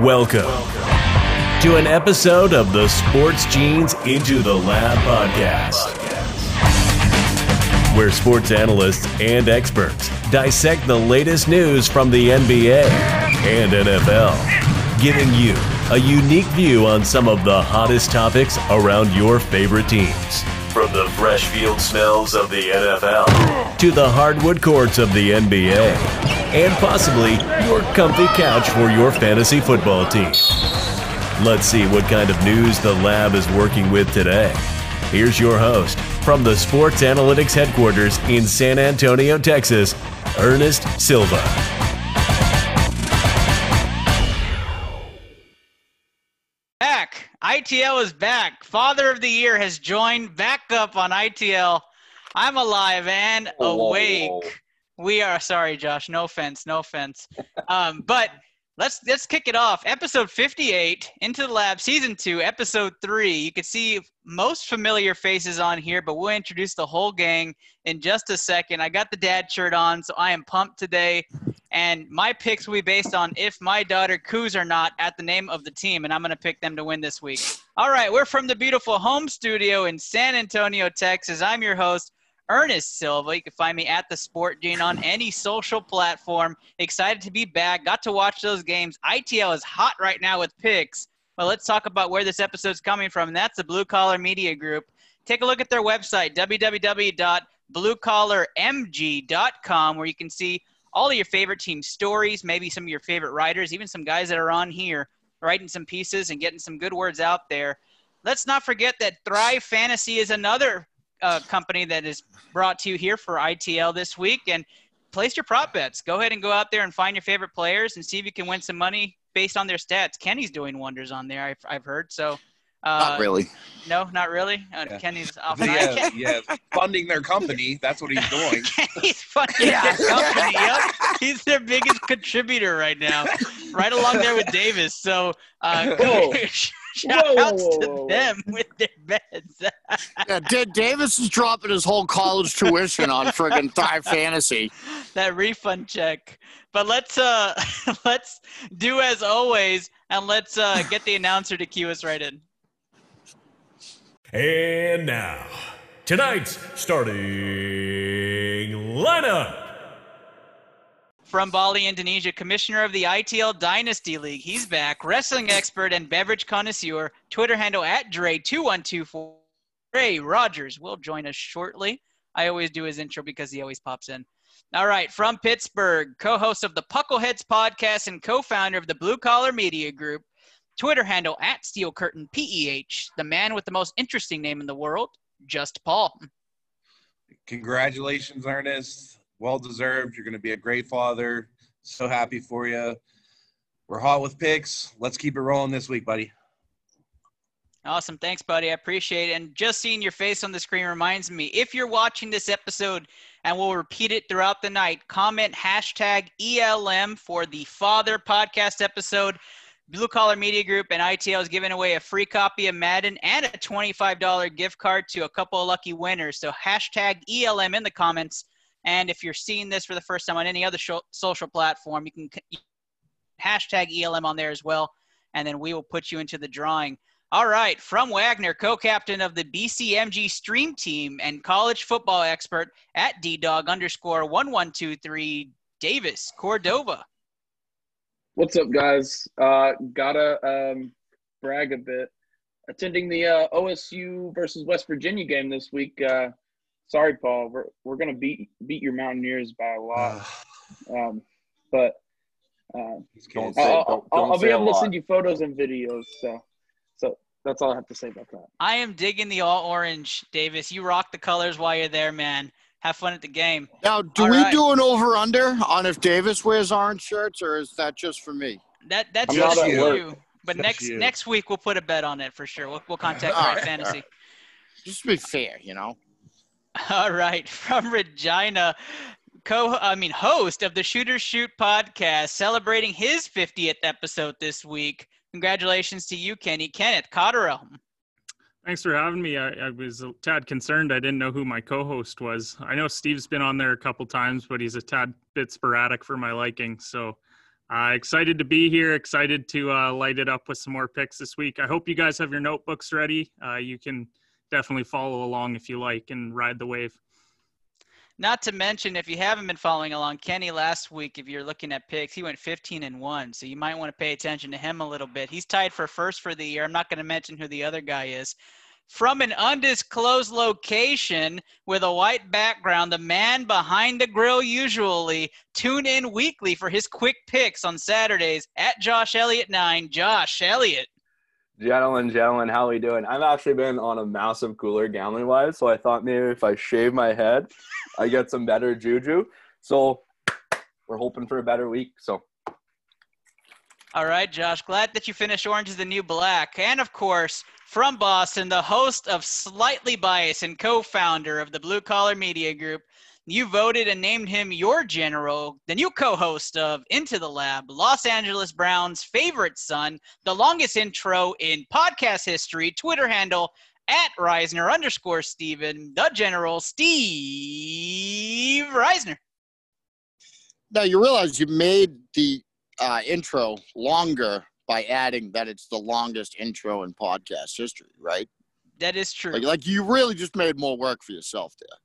Welcome to an episode of the Sports Genes Into the Lab podcast, where sports analysts and experts dissect the latest news from the NBA and NFL, giving you a unique view on some of the hottest topics around your favorite teams. From the fresh field smells of the NFL to the hardwood courts of the NBA, and possibly your comfy couch for your fantasy football team. Let's see what kind of news the lab is working with today. Here's your host from the Sports Analytics headquarters in San Antonio, Texas, Ernest Silva. ITL is back. Father of the Year has joined back up on ITL. I'm alive and awake. We are sorry, Josh. No offense. No offense. Um, but let's let's kick it off. Episode 58, Into the Lab, Season Two, Episode Three. You can see most familiar faces on here, but we'll introduce the whole gang in just a second. I got the dad shirt on, so I am pumped today. And my picks will be based on if my daughter coos or not at the name of the team, and I'm going to pick them to win this week. All right, we're from the beautiful home studio in San Antonio, Texas. I'm your host, Ernest Silva. You can find me at the Sport Gene on any social platform. Excited to be back. Got to watch those games. ITL is hot right now with picks. But let's talk about where this episode's coming from. And that's the Blue Collar Media Group. Take a look at their website, www.bluecollarmg.com, where you can see all of your favorite team stories, maybe some of your favorite writers, even some guys that are on here writing some pieces and getting some good words out there. Let's not forget that Thrive Fantasy is another uh, company that is brought to you here for ITL this week. And place your prop bets. Go ahead and go out there and find your favorite players and see if you can win some money based on their stats. Kenny's doing wonders on there, I've, I've heard. So, uh, Not really. No, not really. Uh, Yeah. Kenny's off. yeah, yeah, funding their company. That's what he's doing. He's funding their company. Yep. He's their biggest contributor right now, right along there with Davis. So, uh, Whoa. shout Whoa, outs whoa, to whoa, whoa. them with their bets. Yeah, D- Davis is dropping his whole college tuition on friggin' Thrive Fantasy. that refund check. But let's uh let's do as always and let's uh get the announcer to cue us right in. And now, tonight's starting lineup. From Bali, Indonesia, commissioner of the ITL Dynasty League. He's back. Wrestling expert and beverage connoisseur. Twitter handle at Dre2124. Ray Rogers will join us shortly. I always do his intro because he always pops in. All right, from Pittsburgh, co host of the Puckleheads podcast and co founder of the Blue Collar Media Group. Twitter handle at Steel Curtain PEH, the man with the most interesting name in the world, Just Paul. Congratulations, Ernest. Well deserved. You're going to be a great father. So happy for you. We're hot with picks. Let's keep it rolling this week, buddy. Awesome. Thanks, buddy. I appreciate it. And just seeing your face on the screen reminds me if you're watching this episode, and we'll repeat it throughout the night, comment hashtag ELM for the Father podcast episode. Blue Collar Media Group and ITL is giving away a free copy of Madden and a $25 gift card to a couple of lucky winners. So hashtag ELM in the comments. And if you're seeing this for the first time on any other social platform, you can hashtag ELM on there as well. And then we will put you into the drawing. All right, from Wagner, co-captain of the BCMG Stream Team and college football expert at DDog underscore one one two three, Davis Cordova. What's up, guys? Uh, gotta um, brag a bit. Attending the uh, OSU versus West Virginia game this week. Uh, sorry, Paul. We're we're gonna beat beat your Mountaineers by a lot. Um, but uh, Don't I'll, say- I'll, don't- I'll, don't I'll be able to send you photos and videos. So, so that's all I have to say about that. I am digging the all orange, Davis. You rock the colors while you're there, man. Have fun at the game. Now, do All we right. do an over under on if Davis wears orange shirts, or is that just for me? That that's I'm just not you. work. But Just next you. next week we'll put a bet on it for sure. We'll, we'll contact All Right right, Fantasy. Just to be fair, you know. All right, from Regina, co I mean host of the Shooter Shoot podcast, celebrating his 50th episode this week. Congratulations to you, Kenny Kenneth Cotterill. Thanks for having me. I, I was a tad concerned. I didn't know who my co-host was. I know Steve's been on there a couple times, but he's a tad bit sporadic for my liking. So Uh, excited to be here. Excited to uh, light it up with some more picks this week. I hope you guys have your notebooks ready. Uh, you can definitely follow along if you like and ride the wave. Not to mention, if you haven't been following along, Kenny last week, if you're looking at picks, he went 15 and one. So you might want to pay attention to him a little bit. He's tied for first for the year. I'm not going to mention who the other guy is. From an undisclosed location with a white background, the man behind the grill usually tune in weekly for his quick picks on Saturdays at Josh Elliott 9. Josh Elliott. Gentlemen, gentlemen, how we doing? I've actually been on a massive cooler gambling wise, so I thought maybe if I shave my head, I get some better juju. So we're hoping for a better week. So all right, Josh. Glad that you finished Orange is the New Black. And of course, from Boston, the host of Slightly Biased and co founder of the Blue Collar Media Group. You voted and named him your general, the new co host of Into the Lab, Los Angeles Browns' favorite son, the longest intro in podcast history, Twitter handle at Reisner underscore Steven, the general, Steve Reisner. Now, you realize you made the uh, intro longer by adding that it's the longest intro in podcast history, right? That is true. Like, like you really just made more work for yourself there.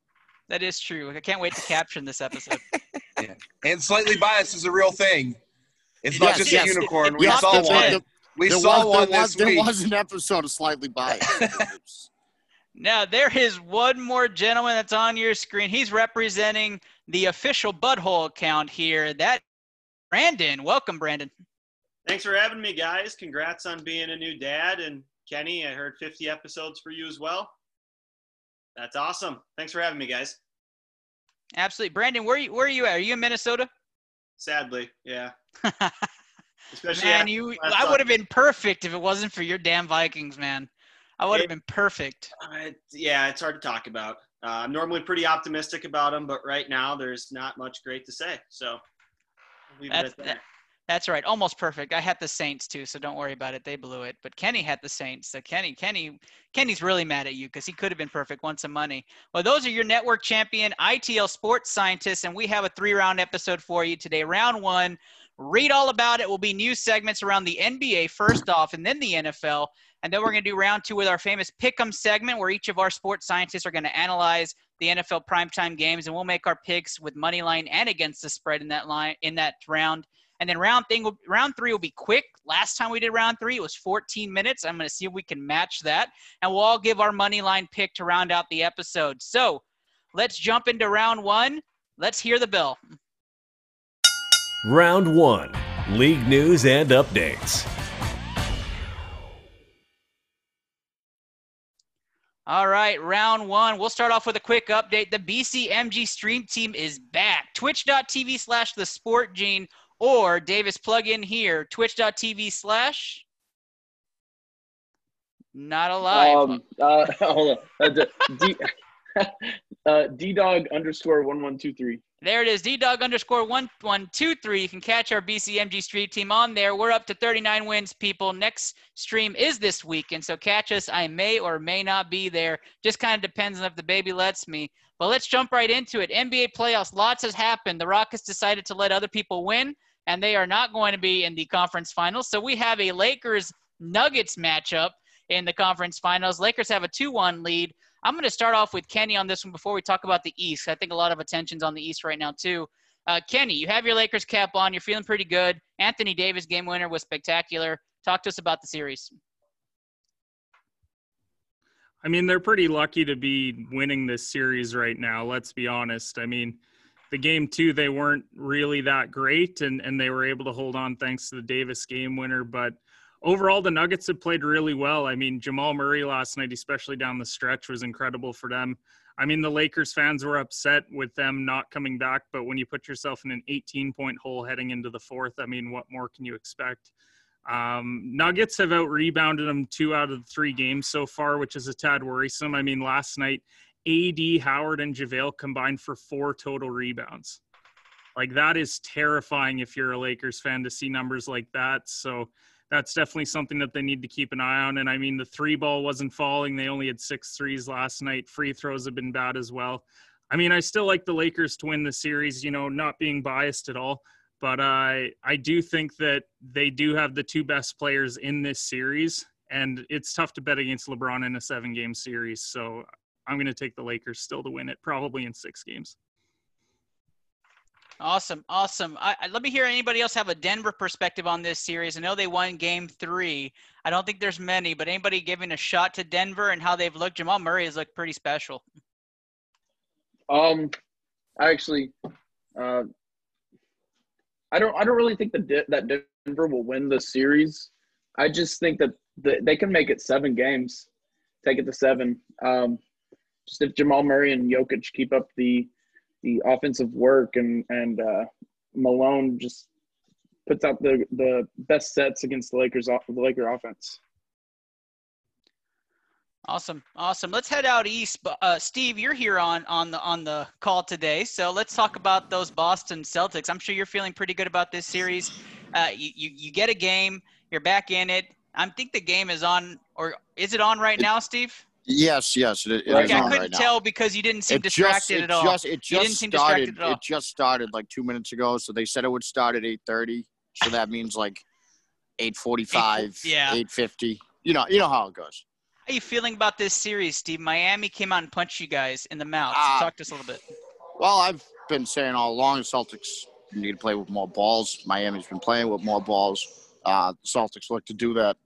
That is true. I can't wait to caption this episode. yeah. And slightly biased is a real thing. It's not just yes. a unicorn. We it- saw one. it- we there saw was, one there this was, there week. was an episode of Slightly Biased. Now, there is one more gentleman that's on your screen. He's representing the official butthole account here. That Brandon. Welcome, Brandon. Thanks for having me, guys. Congrats on being a new dad. And Kenny, I heard 50 episodes for you as well. That's awesome. Thanks for having me, guys. Absolutely. Brandon, where you, where are you at? Are you in Minnesota? Sadly, yeah. Especially man, you I would have been perfect if it wasn't for your damn Vikings, man. I would have been perfect. Uh, yeah, it's hard to talk about. Uh, I'm normally pretty optimistic about them, but right now there's not much great to say. So I'll leave That's it at that. that, that's right. Almost perfect. I had the Saints too, so don't worry about it. They blew it. But Kenny had the Saints. So Kenny, Kenny, Kenny's really mad at you because he could have been perfect. Want some money? Well, those are your network champion ITL sports scientists, and we have a three-round episode for you today. Round one. Read all about it. Will be new segments around the NBA first off, and then the NFL. And then we're going to do round two with our famous Pick'em segment, where each of our sports scientists are going to analyze the NFL primetime games, and we'll make our picks with money line and against the spread in that line in that round. And then round thing, will, round three will be quick. Last time we did round three, it was 14 minutes. I'm going to see if we can match that, and we'll all give our money line pick to round out the episode. So let's jump into round one. Let's hear the bell. Round one League news and updates. All right, round one. We'll start off with a quick update. The BCMG stream team is back. Twitch.tv slash the sport gene or Davis plug in here. Twitch.tv slash not alive. Um, uh, hold on. Uh, D, uh, D dog underscore one one two three. There it is, ddog underscore one one two three. You can catch our BCMG stream team on there. We're up to 39 wins, people. Next stream is this weekend, so catch us. I may or may not be there. Just kind of depends on if the baby lets me. But let's jump right into it. NBA playoffs, lots has happened. The Rockets decided to let other people win, and they are not going to be in the conference finals. So we have a Lakers Nuggets matchup in the conference finals. Lakers have a 2 1 lead. I'm going to start off with Kenny on this one before we talk about the East. I think a lot of attention's on the East right now, too. Uh, Kenny, you have your Lakers cap on. You're feeling pretty good. Anthony Davis game winner was spectacular. Talk to us about the series. I mean, they're pretty lucky to be winning this series right now. Let's be honest. I mean, the game two, they weren't really that great, and and they were able to hold on thanks to the Davis game winner. But overall, the Nuggets have played really well. I mean, Jamal Murray last night, especially down the stretch, was incredible for them. I mean, the Lakers fans were upset with them not coming back, but when you put yourself in an 18 point hole heading into the fourth, I mean, what more can you expect? Um, Nuggets have out rebounded them two out of the three games so far, which is a tad worrisome. I mean, last night, AD, Howard, and JaVale combined for four total rebounds. Like, that is terrifying if you're a Lakers fan to see numbers like that. So, that's definitely something that they need to keep an eye on. And I mean, the three ball wasn't falling. They only had six threes last night. Free throws have been bad as well. I mean, I still like the Lakers to win the series, you know, not being biased at all. but I I do think that they do have the two best players in this series, and it's tough to bet against LeBron in a seven game series. So I'm going to take the Lakers still to win it, probably in six games. Awesome, awesome. I, I, let me hear anybody else have a Denver perspective on this series. I know they won Game Three. I don't think there's many, but anybody giving a shot to Denver and how they've looked? Jamal Murray has looked pretty special. Um, I actually, uh, I don't, I don't really think that that Denver will win the series. I just think that the, they can make it seven games, take it to seven. Um, just if Jamal Murray and Jokic keep up the the offensive work and and uh, Malone just puts out the the best sets against the Lakers off the Laker offense. Awesome, awesome. Let's head out east. Uh, Steve, you're here on on the on the call today, so let's talk about those Boston Celtics. I'm sure you're feeling pretty good about this series. Uh, you, you you get a game, you're back in it. I think the game is on, or is it on right now, Steve? Yes, yes. It, it I couldn't right tell because you didn't seem It distracted just, at all. It just, it you just started. distracted at all. It just started like two minutes ago. So they said it would start at eight thirty. So that means like eight forty-five. Yeah. Eight fifty. You know, you know how it goes. How are you feeling about this series, Steve? Miami came out and punched you guys in the mouth. Ah. Talk to us a little bit. Well, I've been saying all along, the Celtics need to play with more balls. Miami's been playing with more balls. Uh, the Celtics look to do that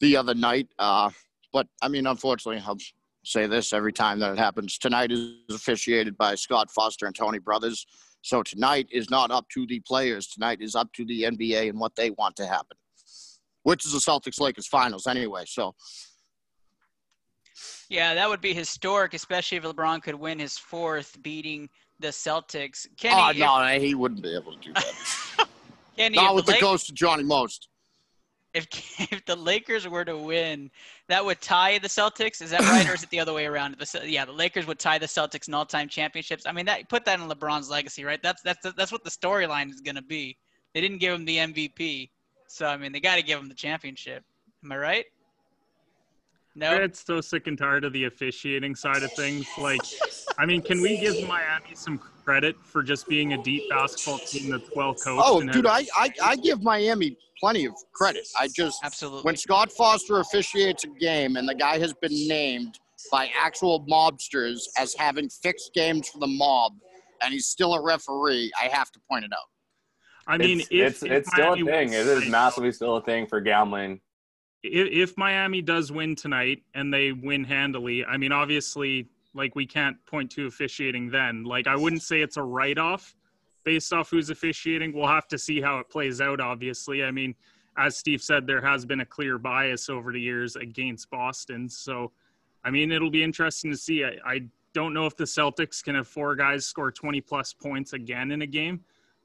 the other night. Uh, but I mean, unfortunately, I'll say this every time that it happens. Tonight is officiated by Scott Foster and Tony Brothers. So tonight is not up to the players. Tonight is up to the NBA and what they want to happen, which is the Celtics Lakers finals anyway. So Yeah, that would be historic, especially if LeBron could win his fourth, beating the Celtics. Kenny, oh if- no, he wouldn't be able to do that. Kenny, not with the ghost of Johnny Most. If if the Lakers were to win, that would tie the Celtics. Is that right, or is it the other way around? The, yeah, the Lakers would tie the Celtics in all-time championships. I mean, that put that in LeBron's legacy, right? That's that's that's what the storyline is going to be. They didn't give him the MVP, so I mean, they got to give him the championship. Am I right? No. I get so sick and tired of the officiating side of things. Like, I mean, can we give Miami some credit for just being a deep basketball team that's well coached? Oh, dude, I, I, I give Miami plenty of credit. I just Absolutely. when Scott Foster officiates a game and the guy has been named by actual mobsters as having fixed games for the mob, and he's still a referee, I have to point it out. I mean, it's if, it's, if it's still a thing. It is massively still a thing for gambling. If, if Miami does win tonight and they win handily, I mean, obviously, like we can't point to officiating then. Like I wouldn't say it's a write-off based off who's officiating. We'll have to see how it plays out. Obviously, I mean, as Steve said, there has been a clear bias over the years against Boston. So, I mean, it'll be interesting to see. I, I don't know if the Celtics can have four guys score 20 plus points again in a game.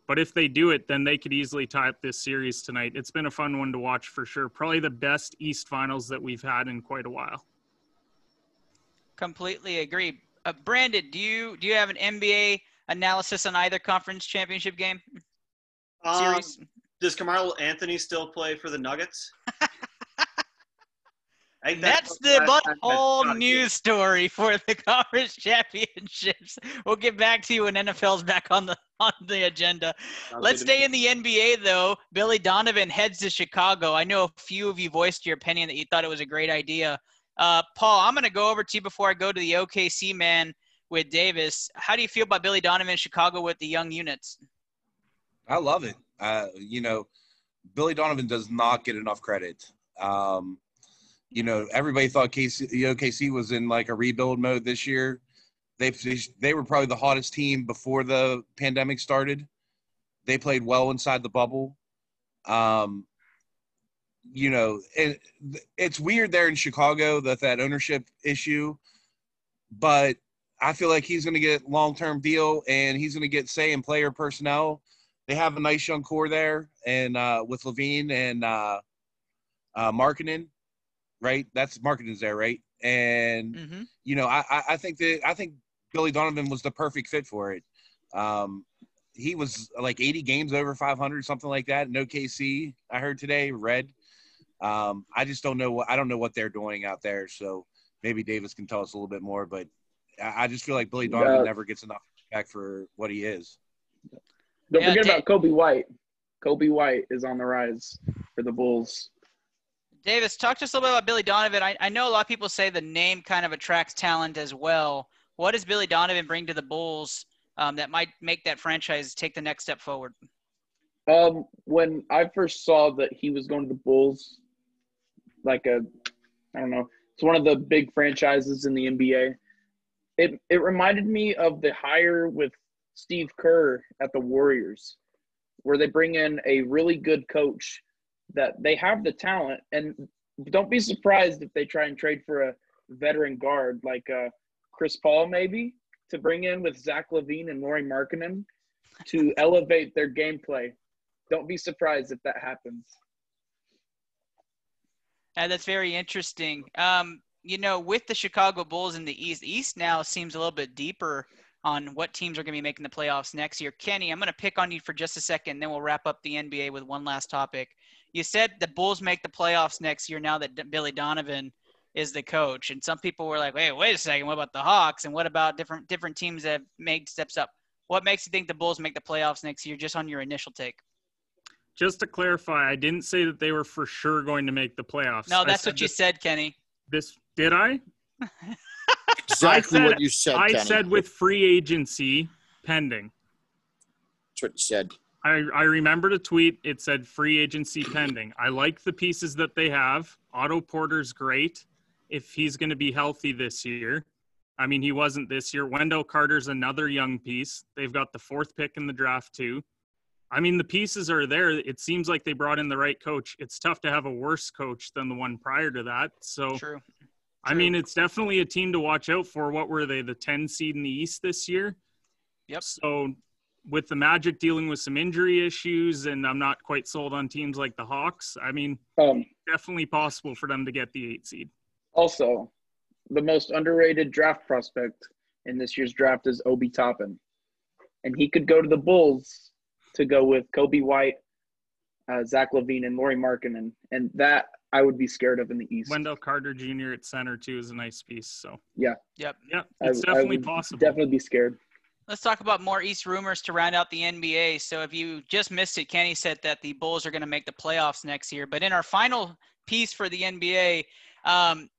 But if they do it, then they could easily tie up this series tonight. It's been a fun one to watch for sure. Probably the best East finals that we've had in quite a while. Completely agree. Uh, Brandon, do you do you have an NBA analysis on either conference championship game Um, series? does Carmelo Anthony still play for the Nuggets? I think That's the the last time I whole news story for the conference championships. We'll get back to you when NFL's back on the on the agenda. Sounds Let's stay in the NBA though. Billy Donovan heads to Chicago. I know a few of you voiced your opinion that you thought it was a great idea. Uh, Paul, I'm going to go over to you before I go to the OKC man with Davis. How do you feel about Billy Donovan in Chicago with the young units? I love it. Uh, you know, Billy Donovan does not get enough credit. Um, you know, everybody thought KC, OKC was in like a rebuild mode this year. They they were probably the hottest team before the pandemic started. They played well inside the bubble. Um, you know, it, it's weird there in Chicago that that ownership issue, but I feel like he's going to get long term deal and he's going to get say in player personnel. They have a nice young core there, and uh, with LaVine and uh, uh, Markkanen, right? That's marketing's there, right? And Mm-hmm. you know, I, I- I think that I think Billy Donovan was the perfect fit for it. Um, he was like 80 games over 500, something like that in OKC. I heard today, Red. Um, I just don't know what I don't know what they're doing out there. So maybe Davis can tell us a little bit more. But I, I just feel like Billy Donovan Yeah. never gets enough respect for what he is. Don't Yeah, forget Da- about Coby White. Coby White is on the rise for the Bulls. Davis, talk to us a little bit about Billy Donovan. I, I know a lot of people say the name kind of attracts talent as well. What does Billy Donovan bring to the Bulls um, that might make that franchise take the next step forward? Um, when I first saw that he was going to the Bulls, like a, I don't know, it's one of the big franchises in the NBA. It it reminded me of the hire with Steve Kerr at the Warriors, where they bring in a really good coach that they have the talent, and don't be surprised if they try and trade for a veteran guard like uh, Chris Paul maybe to bring in with Zach LaVine and Lauri Markkanen to elevate their gameplay. Don't be surprised if that happens. Uh, that's very interesting. Um, you know, with the Chicago Bulls in the East, East now seems a little bit deeper on what teams are going to be making the playoffs next year. Kenny, I'm going to pick on you for just a second, then we'll wrap up the NBA with one last topic. You said the Bulls make the playoffs next year now that D- Billy Donovan is the coach, and some people were like, "Wait, wait a second, what about the Hawks? And what about different different teams that have made steps up? What makes you think the Bulls make the playoffs next year? Just on your initial take." Just to clarify, I didn't say that they were for sure going to make the playoffs. No, that's said what you this, said, Kenny. This did I? Exactly said- what you said, I Kenny. said with free agency pending. That's what you said. I, I remembered a tweet. It said free agency pending. I like the pieces that they have. Otto Porter's great if he's going to be healthy this year. I mean, he wasn't this year. Wendell Carter's another young piece. They've got the fourth pick in the draft, too. I mean, the pieces are there. It seems like they brought in the right coach. It's tough to have a worse coach than the one prior to that. So, True. I mean, it's definitely a team to watch out for. What were they, the 10 seed in the East this year? Yep. So, with the Magic dealing with some injury issues, and I'm not quite sold on teams like the Hawks, I mean, Um, definitely possible for them to get the eight seed. also, the most underrated draft prospect in this year's draft is Obi Toppin, and he could go to the Bulls to go with Coby White, uh, Zach LaVine, and Lauri Markkanen, and that I would be scared of in the East. Wendell Carter Jr. at center, too, is a nice piece. So, Yeah. Yep. yeah, it's I definitely would possible. Definitely be scared. Let's talk about more East rumors to round out the NBA. So if you just missed it, Kenny said that the Bulls are going to make the playoffs next year. But in our final piece for the NBA, um,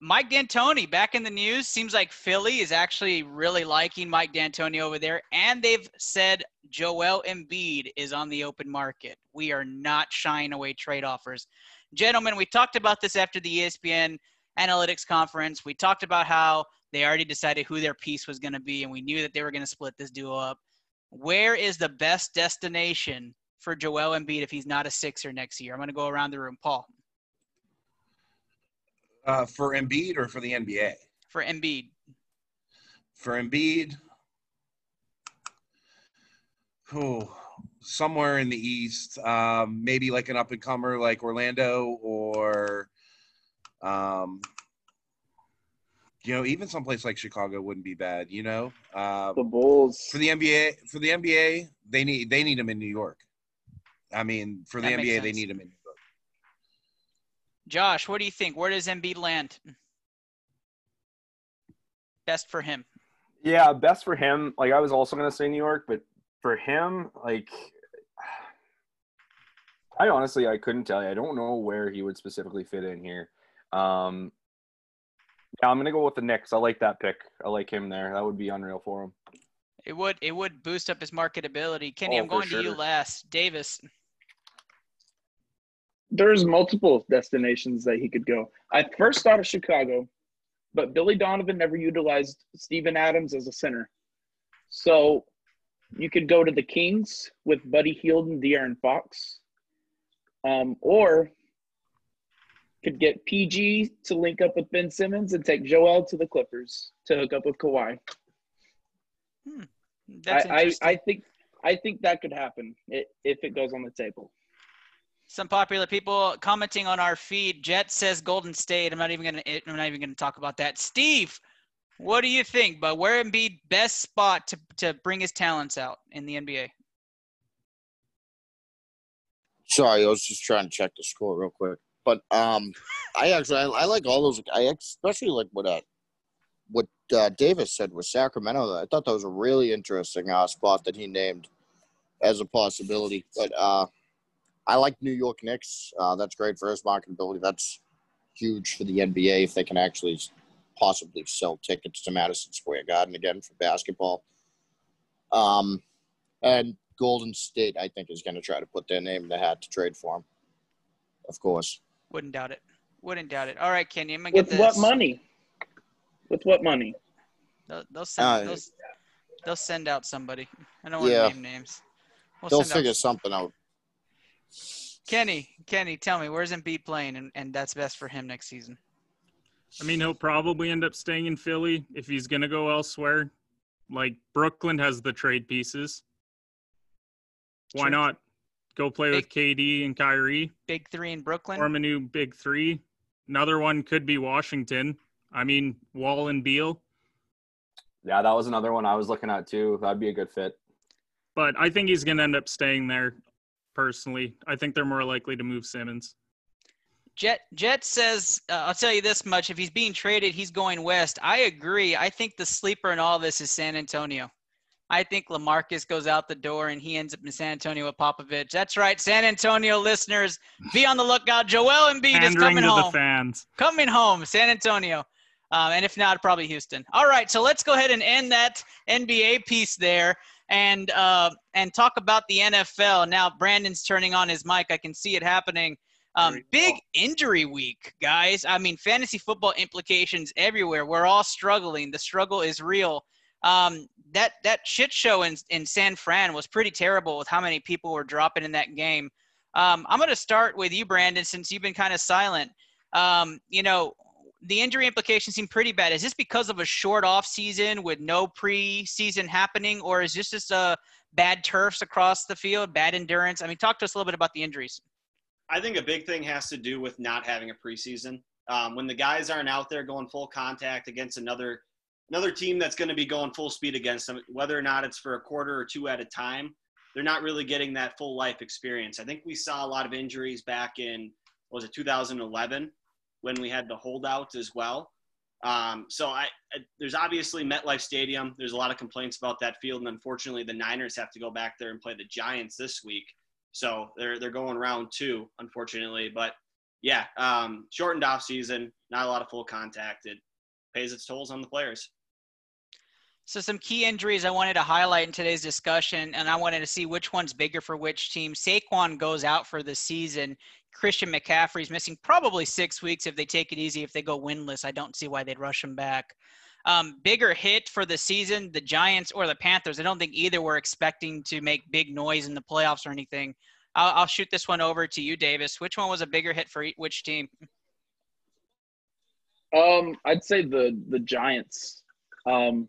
Mike D'Antoni back in the news. Seems like Philly is actually really liking Mike D'Antoni over there, and they've said Joel Embiid is on the open market. We are not shying away trade offers, gentlemen. We talked about this after the ESPN analytics conference. We talked about how they already decided who their piece was going to be, and we knew that they were going to split this duo up. Where is the best destination for Joel Embiid if he's not a Sixer next year? I'm going to go around the room. Paul, Uh, for Embiid or for the NBA? for Embiid. For Embiid, oh, somewhere in the East, um, maybe like an up and comer like Orlando or, um, you know, even someplace like Chicago wouldn't be bad. You know, uh, The Bulls. for the NBA, for the NBA, they need they need him in New York. I mean, for the That makes NBA, they need him in New York. Josh, what do you think? Where does Embiid land? Best for him. Yeah, best for him. Like I was also gonna say New York, but for him, like I honestly I couldn't tell you. I don't know where he would specifically fit in here. Um yeah, I'm gonna go with the Knicks. I like that pick. I like him there. That would be unreal for him. It would it would boost up his marketability. Kenny, Oh, I'm for going to you sure. last. Davis. There's multiple destinations that he could go. I first thought of Chicago, but Billy Donovan never utilized Steven Adams as a center. So you could go to the Kings with Buddy Hield and De'Aaron Fox. Um, or could get PG to link up with Ben Simmons and take Joel to the Clippers to hook up with Kawhi. Hmm. That's I, I. I think I think that could happen if it goes on the table. Some popular people commenting on our feed. Jet says Golden State. I'm not even gonna. I'm not even gonna talk about that. Steve, what do you think? But where Embiid best spot to to bring his talents out in the NBA? Sorry, I was just trying to check the score real quick. But um, I actually I, I like all those. I especially like what uh, what uh, Davis said with Sacramento. I thought that was a really interesting uh, spot that he named. as a possibility. But uh, I like New York Knicks. Uh, that's great for his marketability. That's huge for the NBA if they can actually possibly sell tickets to Madison Square Garden again for basketball. Um, and Golden State, I think, is going to try to put their name in the hat to trade for him. Of course. Wouldn't doubt it. Wouldn't doubt it. All right, Kenny, I'm gonna get With this. what money? With what money? They'll, they'll send. Uh, they'll, they'll send out somebody. I don't want Yeah. to name names. We'll They'll send out- figure something out. Kenny, Kenny, tell me where's Embiid playing, and, and that's best for him next season. I mean, he'll probably end up staying in Philly if he's going to go elsewhere. Like Brooklyn has the trade pieces. Why True. not go play with KD and Kyrie? Big three in Brooklyn. Form a new big three. Another one could be Washington. I mean, Wall and Beal. Yeah, that was another one I was looking at too. That'd be a good fit. But I think he's going to end up staying there personally. I think they're more likely to move Simmons. Jet Jet says, uh, I'll tell you this much: if he's being traded, he's going west. I agree. I think the sleeper in all this is San Antonio. I think LaMarcus goes out the door and he ends up in San Antonio with Popovich. That's right, San Antonio listeners, be on the lookout. Joel Embiid is Pandering coming to the home. fans. coming home, San Antonio. Um, and if not, probably Houston. All right, so let's go ahead and end that NBA piece there and uh, and talk about the NFL. Now, Brandon's turning on his mic. I can see it happening. Um, big injury week, guys. I mean, fantasy football implications everywhere. We're all struggling. The struggle is real. Um, that that shit show in in San Fran was pretty terrible with how many people were dropping in that game. Um, I'm going to start with you, Brandon, since you've been kind of silent. Um, you know, the injury implications seem pretty bad. Is this because of a short off season with no preseason happening, or is this just uh, bad turfs across the field, bad endurance? I mean, talk to us a little bit about the injuries. I think a big thing has to do with not having a preseason. Um, when the guys aren't out there going full contact against another another team that's going to be going full speed against them, whether or not it's for a quarter or two at a time, they're not really getting that full life experience. I think we saw a lot of injuries back in was it 2011 when we had the holdout as well. Um, so I, I, there's obviously MetLife Stadium. There's a lot of complaints about that field, and unfortunately, the Niners have to go back there and play the Giants this week. So they're they're going round two, unfortunately. But yeah, um, shortened off season, not a lot of full contact. It pays its tolls on the players. So some key injuries I wanted to highlight in today's discussion, and I wanted to see which one's bigger for which team. Saquon goes out for the season. Christian McCaffrey's missing probably six weeks if they take it easy. If they go winless, I don't see why they'd rush him back. Um, bigger hit for the season, the Giants or the Panthers. I don't think either were expecting to make big noise in the playoffs or anything. I'll, I'll shoot this one over to you, Davis. Which one was a bigger hit for which team? Um, I'd say the the Giants. Um,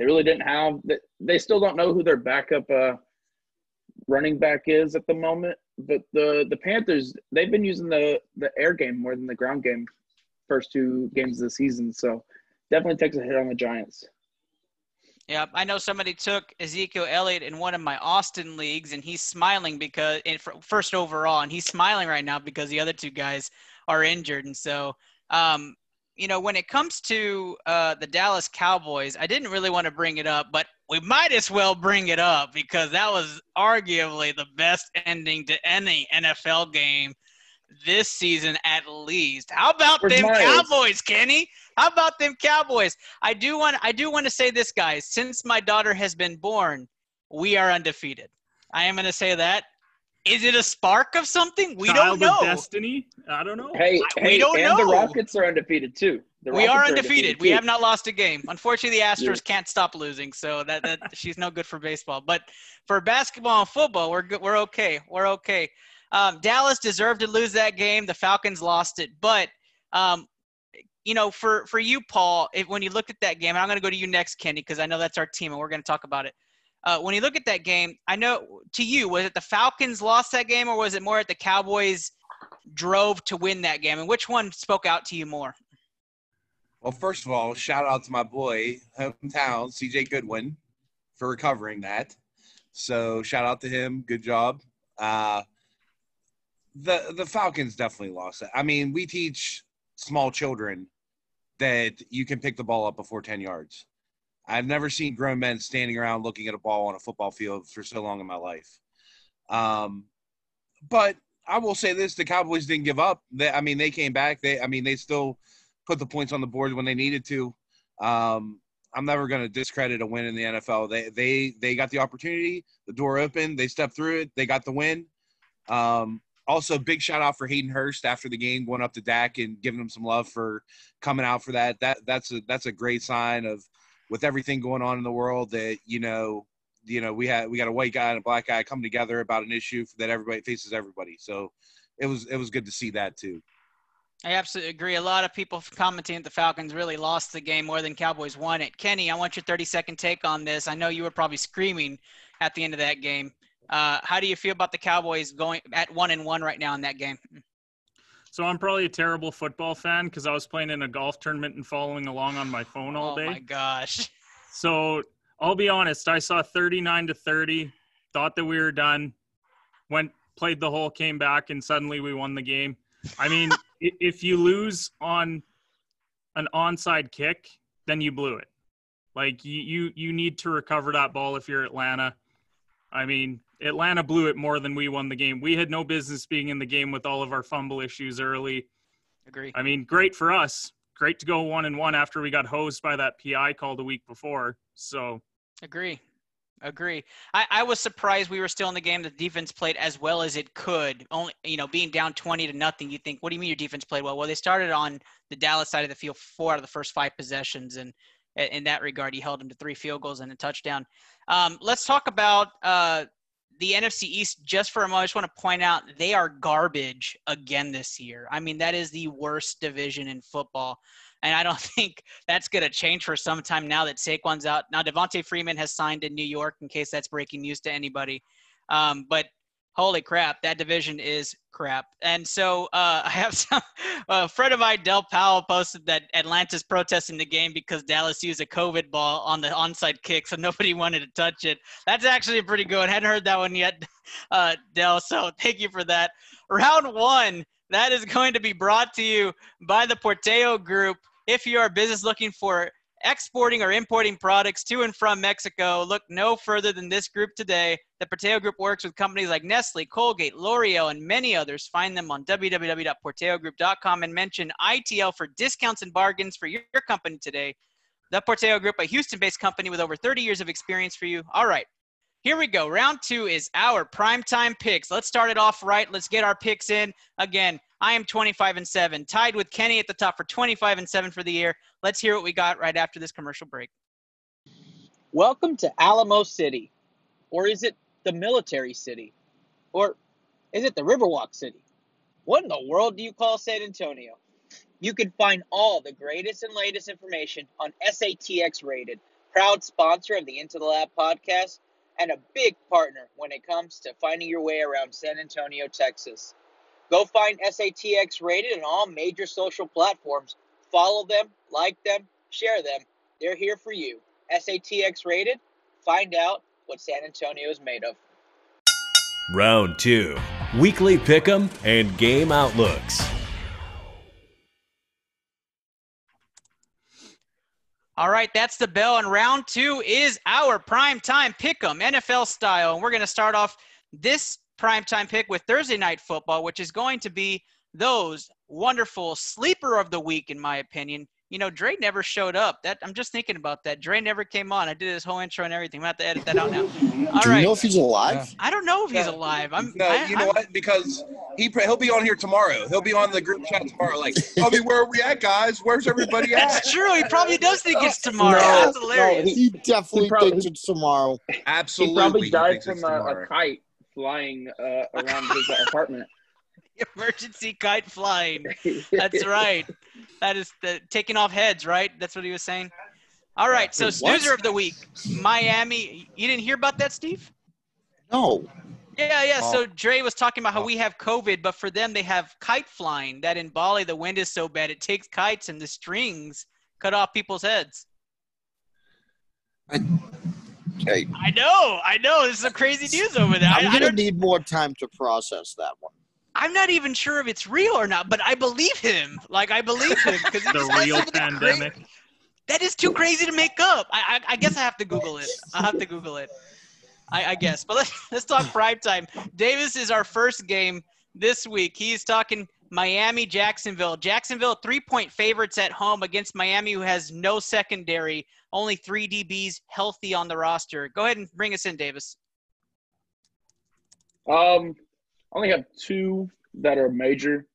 they really didn't have. They, still don't know who their backup uh, running back is at the moment. But the the Panthers, they've been using the the air game more than the ground game first two games of the season. So definitely takes a hit on the Giants. Yeah, I know somebody took Ezekiel Elliott in one of my Austin leagues, and he's smiling because in fir- first overall, and he's smiling right now because the other two guys are injured. And so, um, you know, when it comes to uh, the Dallas Cowboys, I didn't really want to bring it up, but we might as well bring it up because that was arguably the best ending to any NFL game this season, at least. How about Where's them? Cowboys, Kenny? How about them Cowboys? I do want I do want to say this, guys. Since my daughter has been born, we are undefeated. I am going to say that. Is it a spark of something? We Child don't know. Of destiny? I don't know. Hey, We hey, don't and the. Rockets are undefeated too. The we Rockets are undefeated. We have not lost a game. Unfortunately, the Astros Yeah. can't stop losing, so that, that she's no good for baseball. But for basketball and football, we're good. We're okay. We're okay. Um, Dallas deserved to lose that game. The Falcons lost it, but um, you know, for for you, Paul, if, when you looked at that game, and I'm going to go to you next, Kenny, because I know that's our team, and we're going to talk about it. Uh, when you look at that game, I know to you, was it the Falcons lost that game, or was it more at the Cowboys drove to win that game? And which one spoke out to you more? Well, first of all, shout out to my boy, hometown, CJ Goodwin, for recovering that. So shout out to him. Good job. Uh, the the Falcons definitely lost it. I mean, we teach small children that you can pick the ball up before 10 yards. I've never seen grown men standing around looking at a ball on a football field for so long in my life. Um, but I will say this: the Cowboys didn't give up. They, I mean, they came back. They, I mean, they still put the points on the board when they needed to. Um, I'm never going to discredit a win in the NFL. They, they, they got the opportunity. The door opened. They stepped through it. They got the win. Um, also, big shout out for Hayden Hurst after the game, going up to Dak and giving him some love for coming out for that. That that's a that's a great sign of with everything going on in the world that you know you know we had we got a white guy and a black guy come together about an issue that everybody faces everybody. So it was it was good to see that too. I absolutely agree. A lot of people commenting that the Falcons really lost the game more than Cowboys won it. Kenny, I want your 30 second take on this. I know you were probably screaming at the end of that game. Uh, how do you feel about the Cowboys going at one and one right now in that game? So I'm probably a terrible football fan because I was playing in a golf tournament and following along on my phone all day. Oh my gosh. So I'll be honest. I saw 39 to 30. Thought that we were done. Went played the whole, came back, and suddenly we won the game. I mean, if you lose on an onside kick, then you blew it. Like you, you, you need to recover that ball if you're Atlanta. I mean, Atlanta blew it more than we won the game. We had no business being in the game with all of our fumble issues early. Agree. I mean, great for us. Great to go one and one after we got hosed by that PI call the week before. So agree. Agree. I, I was surprised we were still in the game. The defense played as well as it could. Only you know, being down twenty to nothing, you think, what do you mean your defense played well? Well, they started on the Dallas side of the field four out of the first five possessions, and in that regard, he held them to three field goals and a touchdown. Um, let's talk about uh, the NFC East just for a moment. I just want to point out they are garbage again this year. I mean, that is the worst division in football. And I don't think that's going to change for some time now that Saquon's out. Now, Devonta Freeman has signed in New York, in case that's breaking news to anybody. Um, but holy crap, that division is crap. And so uh, I have some a friend of mine, Del Powell, posted that Atlanta's protesting the game because Dallas used a COVID ball on the onside kick, so nobody wanted to touch it. That's actually pretty good. Hadn't heard that one yet, uh, Del. So thank you for that. Round one. That is going to be brought to you by the Porteo Group. If you are a business looking for exporting or importing products to and from Mexico, look no further than this group today. The Porteo Group works with companies like Nestle, Colgate, L'Oreal, and many others. Find them on www.porteogroup.com and mention ITL for discounts and bargains for your company today. The Porteo Group, a Houston-based company with over 30 years of experience for you. All right, here we go. Round two is our primetime picks. Let's start it off right. Let's get our picks in. Again, I am 25 and 7, tied with Kenny at the top for 25 and 7 for the year. Let's hear what we got right after this commercial break. Welcome to Alamo City. Or is it the Military City? Or is it the Riverwalk City? What in the world do you call San Antonio? You can find all the greatest and latest information on SATX Rated, proud sponsor of the Into the Lab podcast and a big partner when it comes to finding your way around San Antonio, Texas. Go find SATX rated on all major social platforms. Follow them, like them, share them. They're here for you. SATX rated. Find out what San Antonio is made of. Round two weekly pick'em and game outlooks. All right, that's the bell. And round two is our prime time pick 'em, NFL style. And we're going to start off this prime time pick with Thursday night football, which is going to be those wonderful sleeper of the week, in my opinion, you know, Dre never showed up. That I'm just thinking about that. Dre never came on. I did his whole intro and everything. I'm have to edit that out now. All Do right. you know if he's alive? I don't know if he's Yeah. alive. I'm. No, I, you know I'm- what? Because he he'll be on here tomorrow. He'll be on the group chat tomorrow. Like, I mean, where are we at, guys? Where's everybody at? That's true. He probably does think it's tomorrow. No, That's no. He definitely He probably- thinks it's tomorrow. Absolutely. he probably died thinks from a, a kite flying uh, around his apartment. Emergency kite flying. That's right. That is the taking off heads, right? That's what he was saying. All right. So What? snoozer of the week, Miami. You didn't hear about that, Steve? No. Yeah, yeah. Oh. So Dre was talking about how Oh. we have COVID, but for them they have kite flying. That in Bali the wind is so bad it takes kites and the strings cut off people's heads. Okay. I know, I know. This is some crazy news over there. I, I'm I gonna don't, need more time to process that one. I'm not even sure if it's real or not, but I believe him. Like I believe him because The real pandemic. That is too crazy to make up. I, I, I guess I have to Google it. I have to Google it. I, I guess. But let's let's talk prime time. Davis is our first game this week. He's talking Miami, Jacksonville. Jacksonville three point favorites at home against Miami, who has no secondary, only three DBs healthy on the roster. Go ahead and bring us in, Davis. Um, I only have two that are major.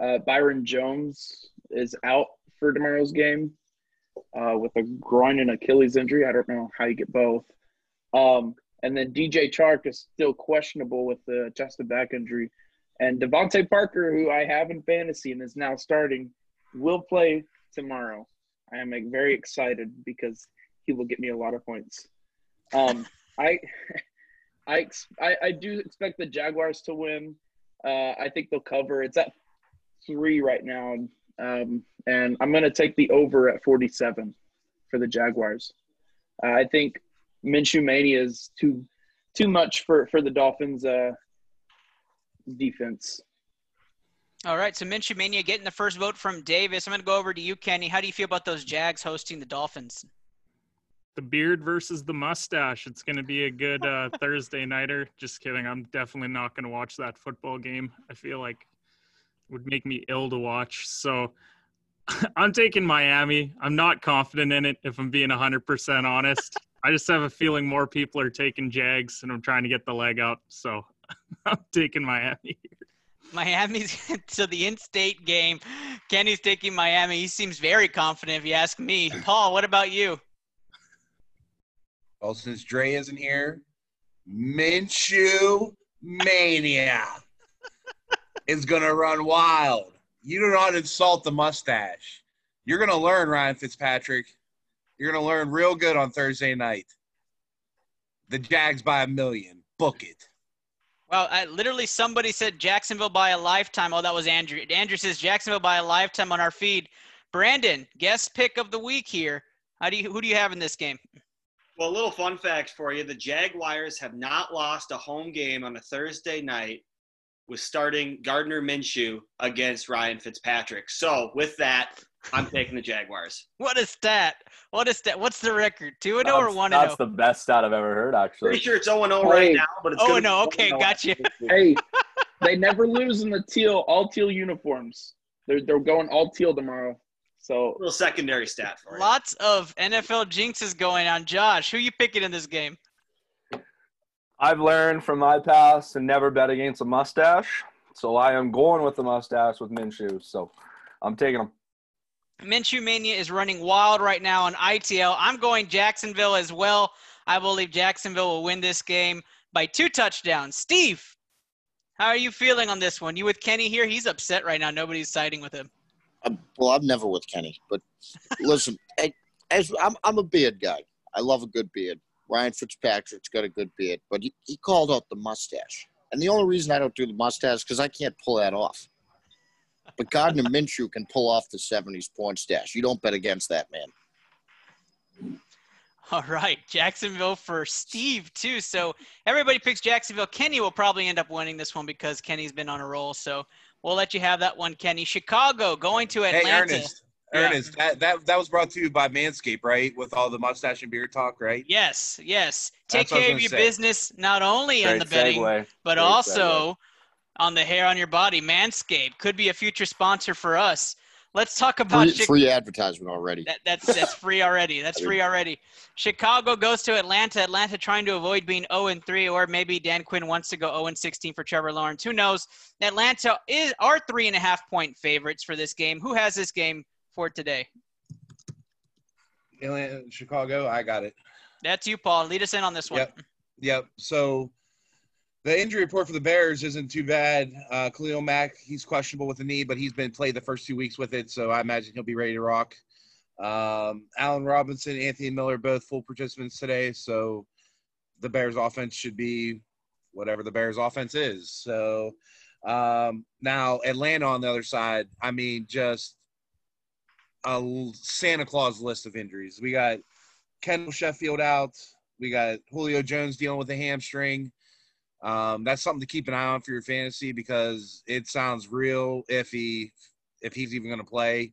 Uh, Byron Jones is out for tomorrow's game uh, with a groin and Achilles injury. I don't know how you get both. Um, and then DJ Chark is still questionable with the chest and back injury. And DeVante Parker, who I have in fantasy and is now starting, will play tomorrow. I am like, very excited because he will get me a lot of points. Um, I, I, I, I do expect the Jaguars to win. Uh, I think they'll cover. It's at three right now, um, and I'm going to take the over at 47 for the Jaguars. Uh, I think Minshew mania is too too much for for the Dolphins' uh, defense. All right, so Minshew mania getting the first vote from Davis. I'm going to go over to you, Kenny. How do you feel about those Jags hosting the Dolphins? The beard versus the mustache. It's going to be a good uh, Thursday nighter. Just kidding. I'm definitely not going to watch that football game. I feel like it would make me ill to watch. So I'm taking Miami. I'm not confident in it, if I'm being 100% honest. I just have a feeling more people are taking Jags, and I'm trying to get the leg up. So I'm taking Miami. Miami's so the in-state game. Kenny's taking Miami. He seems very confident, if you ask me. Paul, what about you? Well, since Dre isn't here, Minshew mania is gonna run wild. You do not insult the mustache. You're gonna learn, Ryan Fitzpatrick. You're gonna learn real good on Thursday night. The Jags by a million. Book it. Well, I, literally somebody said Jacksonville by a lifetime. Oh, that was Andrew. Andrew says Jacksonville by a lifetime on our feed. Brandon, guest pick of the week here. How do you who do you have in this game? Well, a little fun fact for you: the Jaguars have not lost a home game on a Thursday night with starting Gardner Minshew against Ryan Fitzpatrick. So, with that, I'm taking the Jaguars. What a stat! What a stat! What's the record? Two and zero or one and That's oh? the best stat I've ever heard, actually. Pretty sure it's 0 0 right now, but it's Oh gonna no, be okay, 0-0 gotcha. Hey, they never lose in the teal, all teal uniforms. They're they're going all teal tomorrow. So a little secondary stat for you. Lots of NFL jinxes going on. Josh, who you picking in this game? I've learned from my past to never bet against a mustache. So I am going with the mustache with Minshew. So I'm taking him. Minshew Mania is running wild right now on ITL. I'm going Jacksonville as well. I believe Jacksonville will win this game by two touchdowns. Steve, how are you feeling on this one? You with Kenny here? He's upset right now. Nobody's siding with him. I'm, well, I'm never with Kenny, but listen, I, as I'm, I'm a beard guy. I love a good beard. Ryan Fitzpatrick's got a good beard, but he, he called out the mustache. And the only reason I don't do the mustache is because I can't pull that off. But Gardner Minshew can pull off the 70s porn stash. You don't bet against that, man. All right, Jacksonville for Steve too. So everybody picks Jacksonville. Kenny will probably end up winning this one because Kenny's been on a roll. So we'll let you have that one, Kenny. Chicago going to Atlanta. Hey, Ernest. Yeah. Ernest, that, that that was brought to you by Manscaped, right? With all the mustache and beard talk, right? Yes, yes. Take That's what I was care of your say. business not only in Great the betting, segue. but Great also on the hair on your body. Manscaped could be a future sponsor for us. Let's talk about Free, Chi- free advertisement already. that, that's that's free already. That's free already. Chicago goes to Atlanta. Atlanta trying to avoid being 0 and 3, or maybe Dan Quinn wants to go 0 and 16 for Trevor Lawrence. Who knows? Atlanta is are three and a half point favorites for this game. Who has this game for today? Atlanta, Chicago, I got it. That's you, Paul. Lead us in on this one. Yep. Yep. So the injury report for the Bears isn't too bad. Uh, Khalil Mack, he's questionable with the knee, but he's been played the first two weeks with it, so I imagine he'll be ready to rock. Um, Allen Robinson, Anthony Miller, both full participants today, so the Bears offense should be whatever the Bears offense is. So um, now Atlanta on the other side, I mean, just a Santa Claus list of injuries. We got Kendall Sheffield out. We got Julio Jones dealing with a hamstring. Um, that's something to keep an eye on for your fantasy because it sounds real iffy if he's even going to play.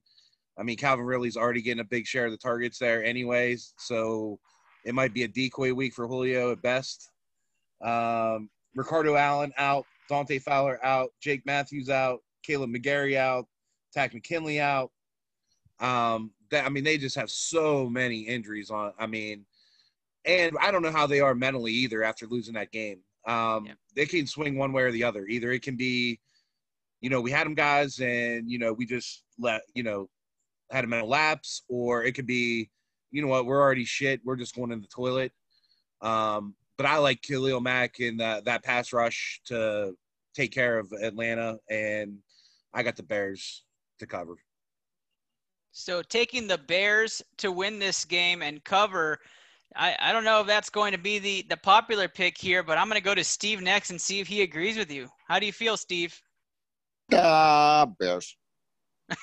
I mean, Calvin Ridley's already getting a big share of the targets there, anyways. So it might be a decoy week for Julio at best. Um, Ricardo Allen out, Dante Fowler out, Jake Matthews out, Kaleb McGary out, Takk McKinley out. Um, that, I mean, they just have so many injuries on. I mean, and I don't know how they are mentally either after losing that game. Um, Yeah. They can swing one way or the other. Either it can be, you know, we had them guys and, you know, we just let, you know, had a mental lapse, or it could be, you know what, we're already shit. We're just going in the toilet. Um, but I like Khalil Mack and that, that pass rush to take care of Atlanta, and I got the Bears to cover. So taking the Bears to win this game and cover, I, I don't know if that's going to be the, the popular pick here, but I'm going to go to Steve next and see if he agrees with you. How do you feel, Steve? Ah, Bears.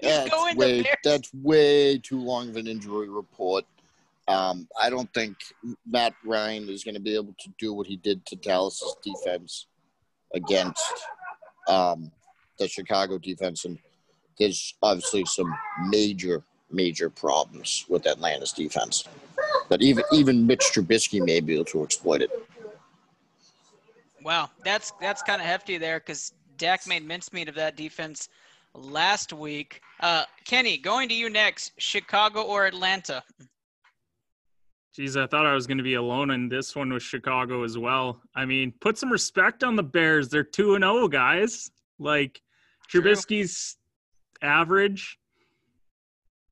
That's way, Bears. That's way too long of an injury report. Um, I don't think Matt Ryan is going to be able to do what he did to Dallas's defense against um, the Chicago defense, and there's obviously some major, major problems with Atlanta's defense. But even even Mitch Trubisky may be able to exploit it. Wow, that's that's kind of hefty there because Dak made mincemeat of that defense last week. Uh, Kenny, going to you next. Chicago or Atlanta? Geez, I thought I was going to be alone in this one with Chicago as well. I mean, put some respect on the Bears. They're 2 and 0, guys. Like True. Trubisky's average,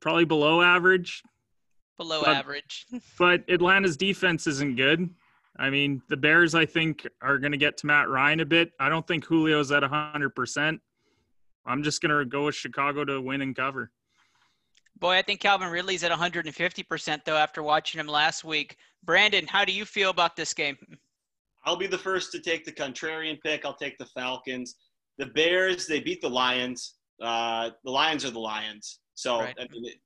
probably below average, Below But- average. but Atlanta's defense isn't good. I mean, the Bears, I think, are going to get to Matt Ryan a bit. I don't think Julio's at 100%. I'm just going to go with Chicago to win and cover. Boy, I think Calvin Ridley's at 150% though after watching him last week. Brandon, how do you feel about this game? I'll be the first to take the contrarian pick. I'll take the Falcons. The Bears, they beat the Lions. Uh, the Lions are the Lions. So Right. I mean, it,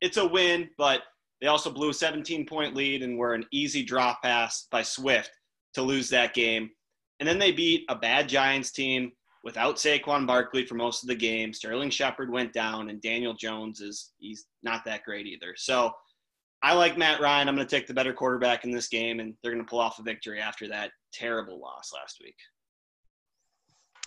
it's a win, but they also blew a 17 point lead and were an easy drop pass by Swift to lose that game. And then they beat a bad Giants team without Saquon Barkley for most of the game. Sterling Shepard went down, and Daniel Jones is he's not that great either. So I like Matt Ryan. I'm going to take the better quarterback in this game, and they're going to pull off a victory after that terrible loss last week.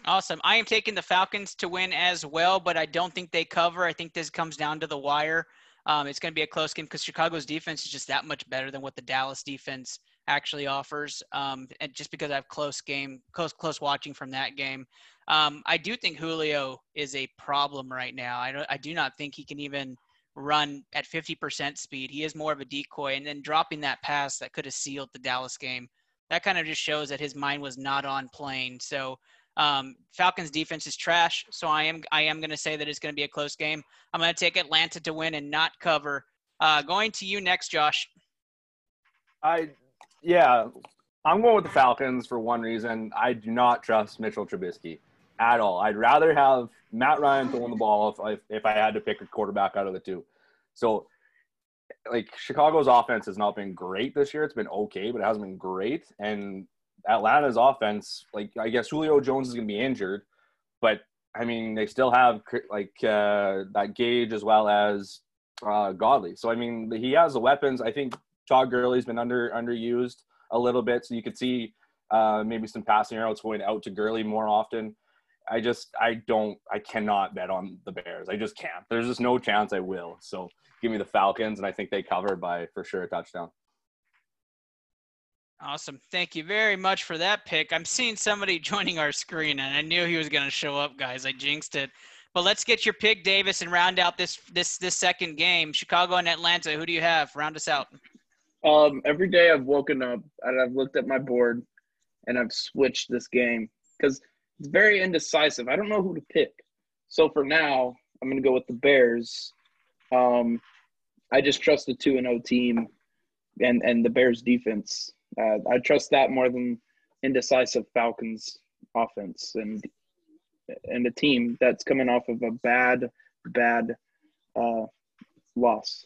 Awesome. I am taking the Falcons to win as well, but I don't think they cover. I think this comes down to the wire. Um, it's going to be a close game because Chicago's defense is just that much better than what the Dallas defense actually offers. Um, and just because I have close game, close close watching from that game, um, I do think Julio is a problem right now. I don't, I do not think he can even run at 50% speed. He is more of a decoy, and then dropping that pass that could have sealed the Dallas game. That kind of just shows that his mind was not on playing. So um, Falcons defense is trash, so I am I am going to say that it's going to be a close game. I'm going to take Atlanta to win and not cover. Uh, going to you next, Josh. I, yeah, I'm going with the Falcons for one reason. I do not trust Mitchell Trubisky at all. I'd rather have Matt Ryan throwing the ball if I, if I had to pick a quarterback out of the two. So, like Chicago's offense has not been great this year. It's been okay, but it hasn't been great. And Atlanta's offense, like I guess Julio Jones is going to be injured, but I mean they still have like uh, that Gage as well as uh, Godley. So I mean he has the weapons. I think Todd Gurley's been under underused a little bit, so you could see uh, maybe some passing routes going out to Gurley more often. I just I don't I cannot bet on the Bears. I just can't. There's just no chance I will. So give me the Falcons, and I think they cover by for sure a touchdown. Awesome. Thank you very much for that pick. I'm seeing somebody joining our screen, and I knew he was going to show up, guys. I jinxed it. But let's get your pick, Davis, and round out this this this second game. Chicago and Atlanta. Who do you have? Round us out. Um, every day I've woken up and I've looked at my board and I've switched this game because it's very indecisive. I don't know who to pick. So for now, I'm going to go with the Bears. Um, I just trust the two and O team and and the Bears defense. Uh, I trust that more than indecisive Falcons offense and and a team that's coming off of a bad bad uh, loss.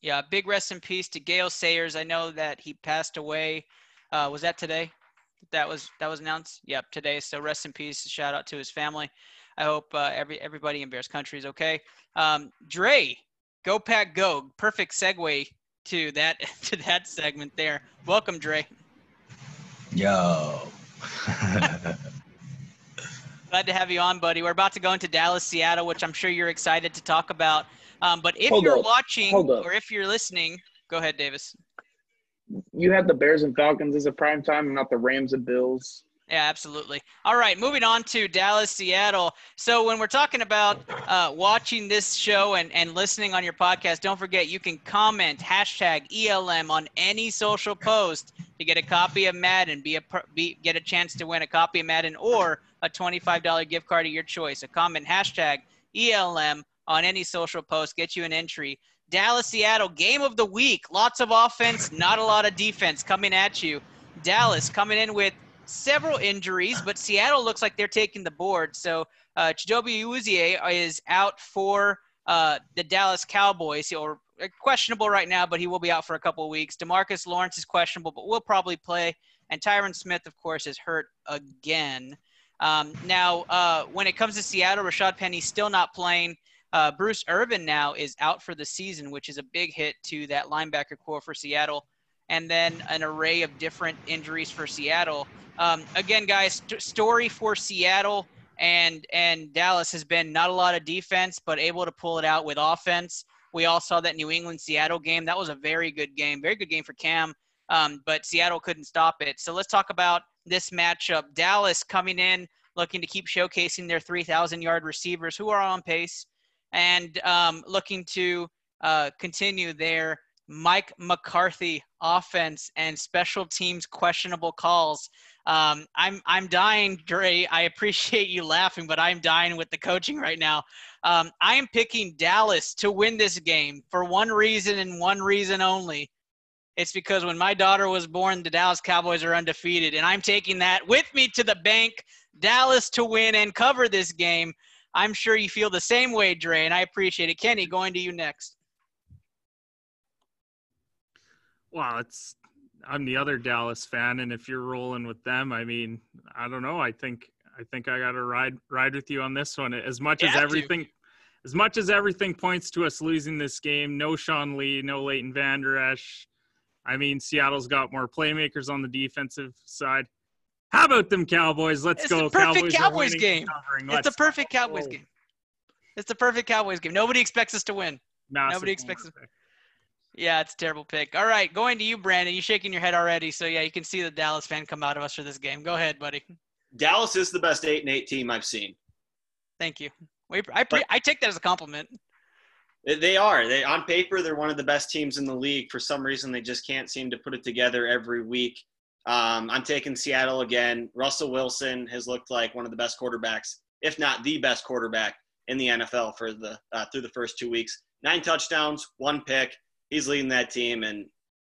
Yeah, big rest in peace to Gale Sayers. I know that he passed away. Uh, was that today? that was that was announced. Yep, today. So rest in peace. Shout out to his family. I hope uh, every everybody in Bears country is okay. Um, Dre, go pack go. Perfect segue to that to that segment there. Welcome, Dre. Yo. Glad to have you on, buddy. We're about to go into Dallas, Seattle, which I'm sure you're excited to talk about. Um, but if Hold you're up. watching or if you're listening, go ahead, Davis. You had the Bears and Falcons as a prime time, and not the Rams and Bills. Yeah, absolutely. All right, moving on to Dallas, Seattle. So when we're talking about uh, watching this show and, and listening on your podcast, don't forget you can comment hashtag ELM on any social post to get a copy of Madden, be a be, get a chance to win a copy of Madden or a $25 gift card of your choice. A comment hashtag ELM on any social post get you an entry. Dallas, Seattle, game of the week. Lots of offense, not a lot of defense coming at you. Dallas coming in with several injuries, but Seattle looks like they're taking the board. So uh, Chidobe Awuzie is out for uh, the Dallas Cowboys, or uh, questionable right now, but he will be out for a couple of weeks. Demarcus Lawrence is questionable, but will probably play. And Tyron Smith, of course, is hurt again. Um, now, uh, when it comes to Seattle, Rashaad Penny still not playing. Uh, Bruce Irvin now is out for the season, which is a big hit to that linebacker corps for Seattle. And then an array of different injuries for Seattle. Um, again, guys, st- story for Seattle and and Dallas has been not a lot of defense, but able to pull it out with offense. We all saw that New England Seattle game. That was a very good game, very good game for Cam. Um, but Seattle couldn't stop it. So let's talk about this matchup. Dallas coming in looking to keep showcasing their 3,000 yard receivers who are on pace and um, looking to uh, continue their Mike McCarthy offense and special teams questionable calls. Um, I'm I'm dying, Dre. I appreciate you laughing, but I'm dying with the coaching right now. Um, I am picking Dallas to win this game for one reason and one reason only. It's because when my daughter was born, the Dallas Cowboys are undefeated, and I'm taking that with me to the bank. Dallas to win and cover this game. I'm sure you feel the same way, Dre, and I appreciate it. Kenny, going to you next. Well, it's I'm the other Dallas fan, and if you're rolling with them, I mean, I don't know. I think I think I got to ride ride with you on this one. As much You as everything, as much as everything points to us losing this game, no Sean Lee, no Leighton Vander Esch. I mean, Seattle's got more playmakers on the defensive side. How about them Cowboys? Let's It's go. the perfect Cowboys, Cowboys game. It's the perfect Cowboys game. It's the perfect Cowboys game. Nobody expects us to win. Massive Nobody expects pick. Yeah, it's a terrible pick. All right, going to you, Brandon. You're shaking your head already, so yeah, you can see the Dallas fan come out of us for this game. Go ahead, buddy. Dallas is the best eight and eight team I've seen. Thank you. We, I, pre- I take that as a compliment. They- They are. They on paper they're one of the best teams in the league. For some reason, they just can't seem to put it together every week. Um, I'm taking Seattle again. Russell Wilson has looked like one of the best quarterbacks, if not the best quarterback in the NFL for the uh, through the first two weeks. Nine touchdowns, one pick. He's leading that team, and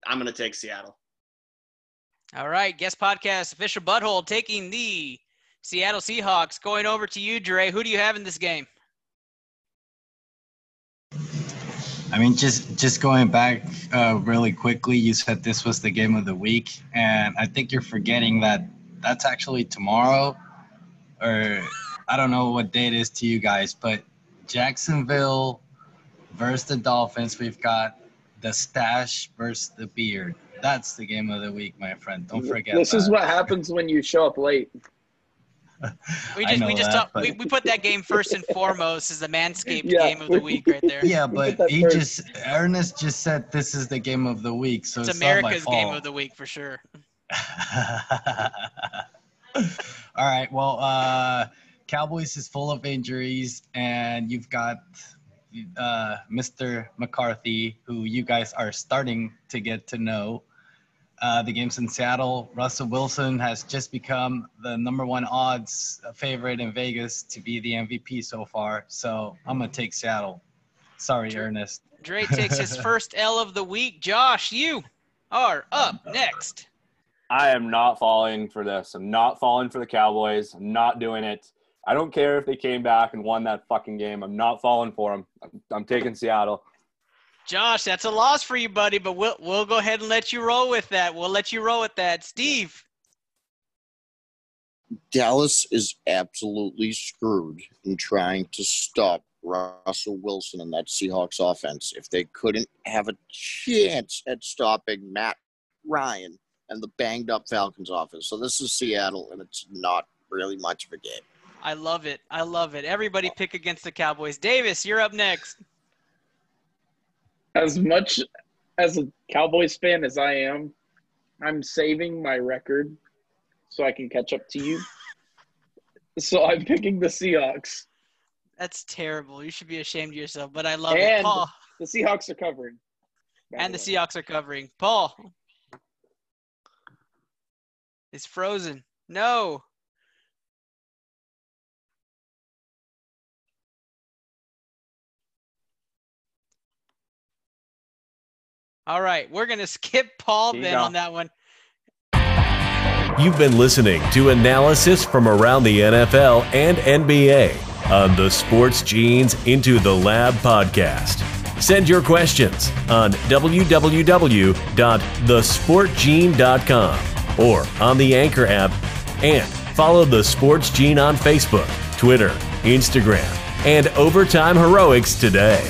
I'm going to take Seattle. All right, guest podcast official butthole taking the Seattle Seahawks. Going over to you, Dre. Who do you have in this game? I mean, just just going back uh, really quickly, you said this was the game of the week, and I think you're forgetting that that's actually tomorrow, or I don't know what day it is to you guys, but Jacksonville versus the Dolphins. We've got the stash versus the beard. That's the game of the week, my friend. Don't forget. This is what happens when you show up late. We just we just that, talk, but- we, we put that game first and foremost as the Manscaped Yeah. game of the week right there. Yeah, but he first. just Ernest just said this is the game of the week, so It's it's, not my America's game of the week for sure. All right. Well, uh, Cowboys is full of injuries, and you've got uh, Mr. McCarthy, who you guys are starting to get to know. Uh, the game's in Seattle. Russell Wilson has just become the number one odds favorite in Vegas to be the MVP so far. So I'm gonna take Seattle. Sorry, Sure. Ernest. Dre takes his first L of the week. Josh, you are up next. I am not falling for this. I'm not falling for the Cowboys. I'm not doing it. I don't care if they came back and won that fucking game. I'm not falling for them. I'm, I'm taking Seattle. Josh, that's a loss for you, buddy, but we'll we'll go ahead and let you roll with that. We'll let you roll with that. Steve, Dallas is absolutely screwed in trying to stop Russell Wilson and that Seahawks offense. If they couldn't have a chance at stopping Matt Ryan and the banged up Falcons offense. So this is Seattle, and it's not really much of a game. I love it. I love it. Everybody pick against the Cowboys. Davis, you're up next. As much as a Cowboys fan as I am, I'm saving my record so I can catch up to you. So I'm picking the Seahawks. That's terrible. You should be ashamed of yourself, but I love it. And Paul. the Seahawks are covering. And the way. Seahawks are covering. Paul. It's frozen. No. All right, we're gonna skip Paul then going. on that one. You've been listening to analysis from around the NFL and NBA on the Sports Genes Into the Lab podcast. Send your questions on www.thesportgene.com or on the Anchor app and follow the Sports Gene on Facebook, Twitter, Instagram, and Overtime Heroics today.